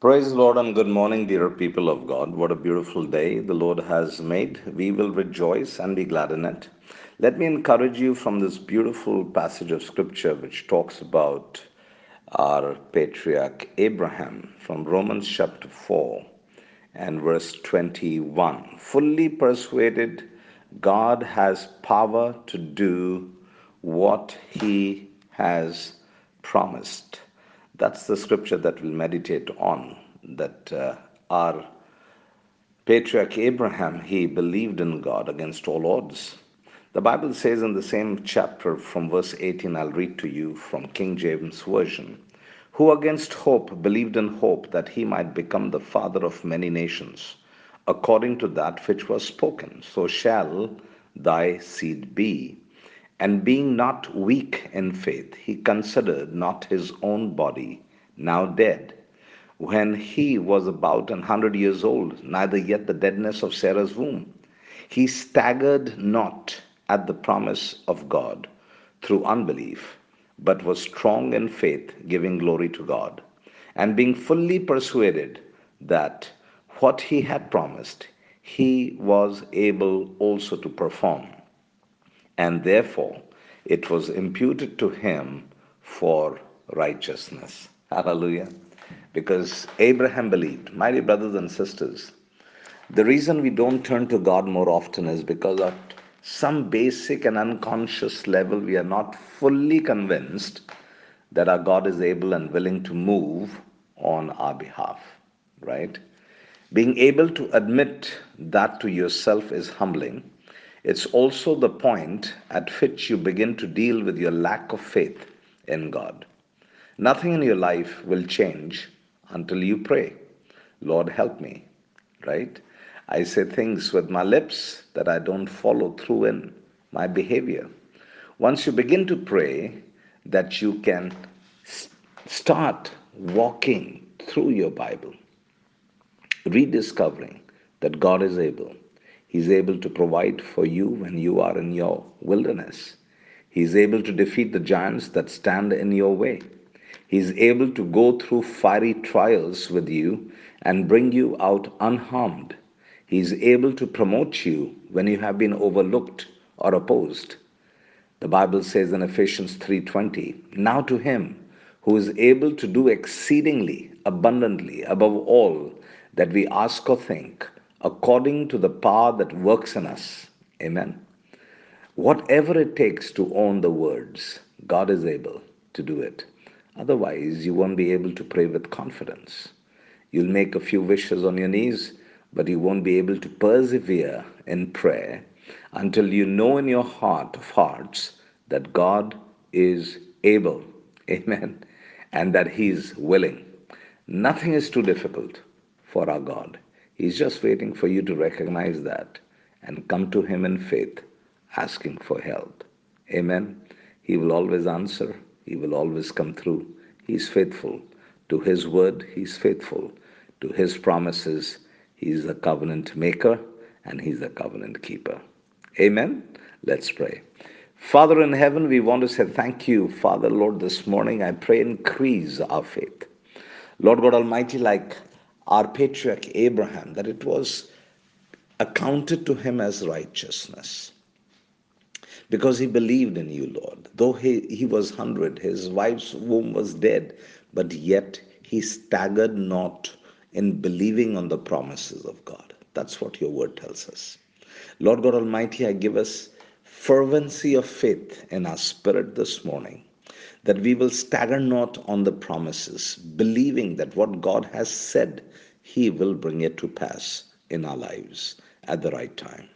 Praise the Lord and good morning, dear people of God. What a beautiful day the Lord has made. We will rejoice and be glad in it. Let me encourage you from this beautiful passage of scripture which talks about our patriarch Abraham from Romans chapter 4 and verse 21. Fully persuaded God has power to do what he has promised. That's the scripture that we'll meditate on. That uh, our patriarch Abraham, he believed in God against all odds. The Bible says in the same chapter from verse 18, I'll read to you from King James Version, who against hope believed in hope that he might become the father of many nations, according to that which was spoken, so shall thy seed be. And being not weak in faith, he considered not his own body, now dead, when he was about an hundred years old, neither yet the deadness of Sarah's womb. He staggered not at the promise of God through unbelief, but was strong in faith, giving glory to God, and being fully persuaded that what he had promised, he was able also to perform and therefore it was imputed to him for righteousness. Hallelujah. Because Abraham believed. My dear brothers and sisters, the reason we don't turn to God more often is because at some basic and unconscious level, we are not fully convinced that our God is able and willing to move on our behalf, right? Being able to admit that to yourself is humbling it's also the point at which you begin to deal with your lack of faith in God. Nothing in your life will change until you pray, Lord, help me, right? I say things with my lips that I don't follow through in my behavior. Once you begin to pray, that you can start walking through your Bible, rediscovering that God is able He's able to provide for you when you are in your wilderness. He's able to defeat the giants that stand in your way. He's able to go through fiery trials with you and bring you out unharmed. He's able to promote you when you have been overlooked or opposed. The Bible says in Ephesians 3:20, "Now to him who is able to do exceedingly abundantly above all that we ask or think, according to the power that works in us. Amen. Whatever it takes to own the words, God is able to do it. Otherwise, you won't be able to pray with confidence. You'll make a few wishes on your knees, but you won't be able to persevere in prayer until you know in your heart of hearts that God is able. Amen. And that He's willing. Nothing is too difficult for our God. He's just waiting for you to recognize that and come to Him in faith, asking for help. Amen. He will always answer, He will always come through. He's faithful to His word, He's faithful to His promises. He's a covenant maker and He's a covenant keeper. Amen. Let's pray. Father in heaven, we want to say thank you, Father, Lord, this morning. I pray increase our faith. Lord God Almighty, like our patriarch Abraham, that it was accounted to him as righteousness because he believed in you, Lord. Though he, he was 100, his wife's womb was dead, but yet he staggered not in believing on the promises of God. That's what your word tells us. Lord God Almighty, I give us fervency of faith in our spirit this morning that we will stagger not on the promises, believing that what God has said, He will bring it to pass in our lives at the right time.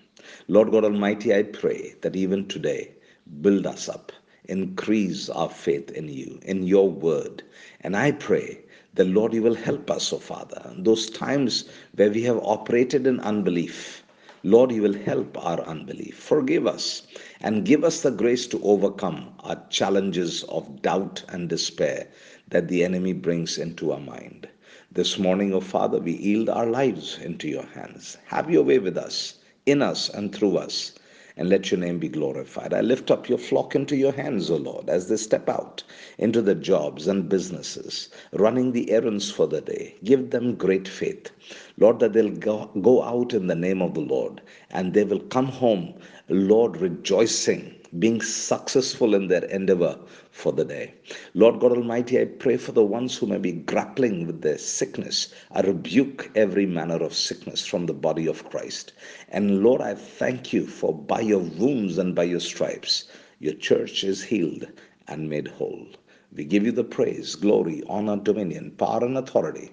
Lord God Almighty, I pray that even today, build us up, increase our faith in you, in your word. And I pray that, Lord, you will help us, O oh Father, those times where we have operated in unbelief Lord, you will help our unbelief. Forgive us and give us the grace to overcome our challenges of doubt and despair that the enemy brings into our mind. This morning, O oh Father, we yield our lives into your hands. Have your way with us, in us, and through us. And let your name be glorified. I lift up your flock into your hands, O Lord, as they step out into the jobs and businesses, running the errands for the day. Give them great faith. Lord, that they'll go, go out in the name of the Lord and they will come home, Lord, rejoicing being successful in their endeavor for the day. Lord God Almighty, I pray for the ones who may be grappling with their sickness. I rebuke every manner of sickness from the body of Christ. And Lord, I thank you for by your wounds and by your stripes, your church is healed and made whole. We give you the praise, glory, honor, dominion, power, and authority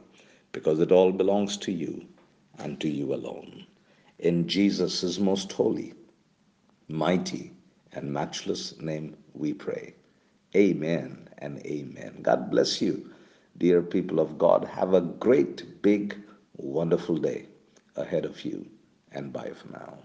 because it all belongs to you and to you alone. In Jesus' most holy, mighty, and matchless name we pray. Amen and amen. God bless you, dear people of God. Have a great, big, wonderful day ahead of you, and bye for now.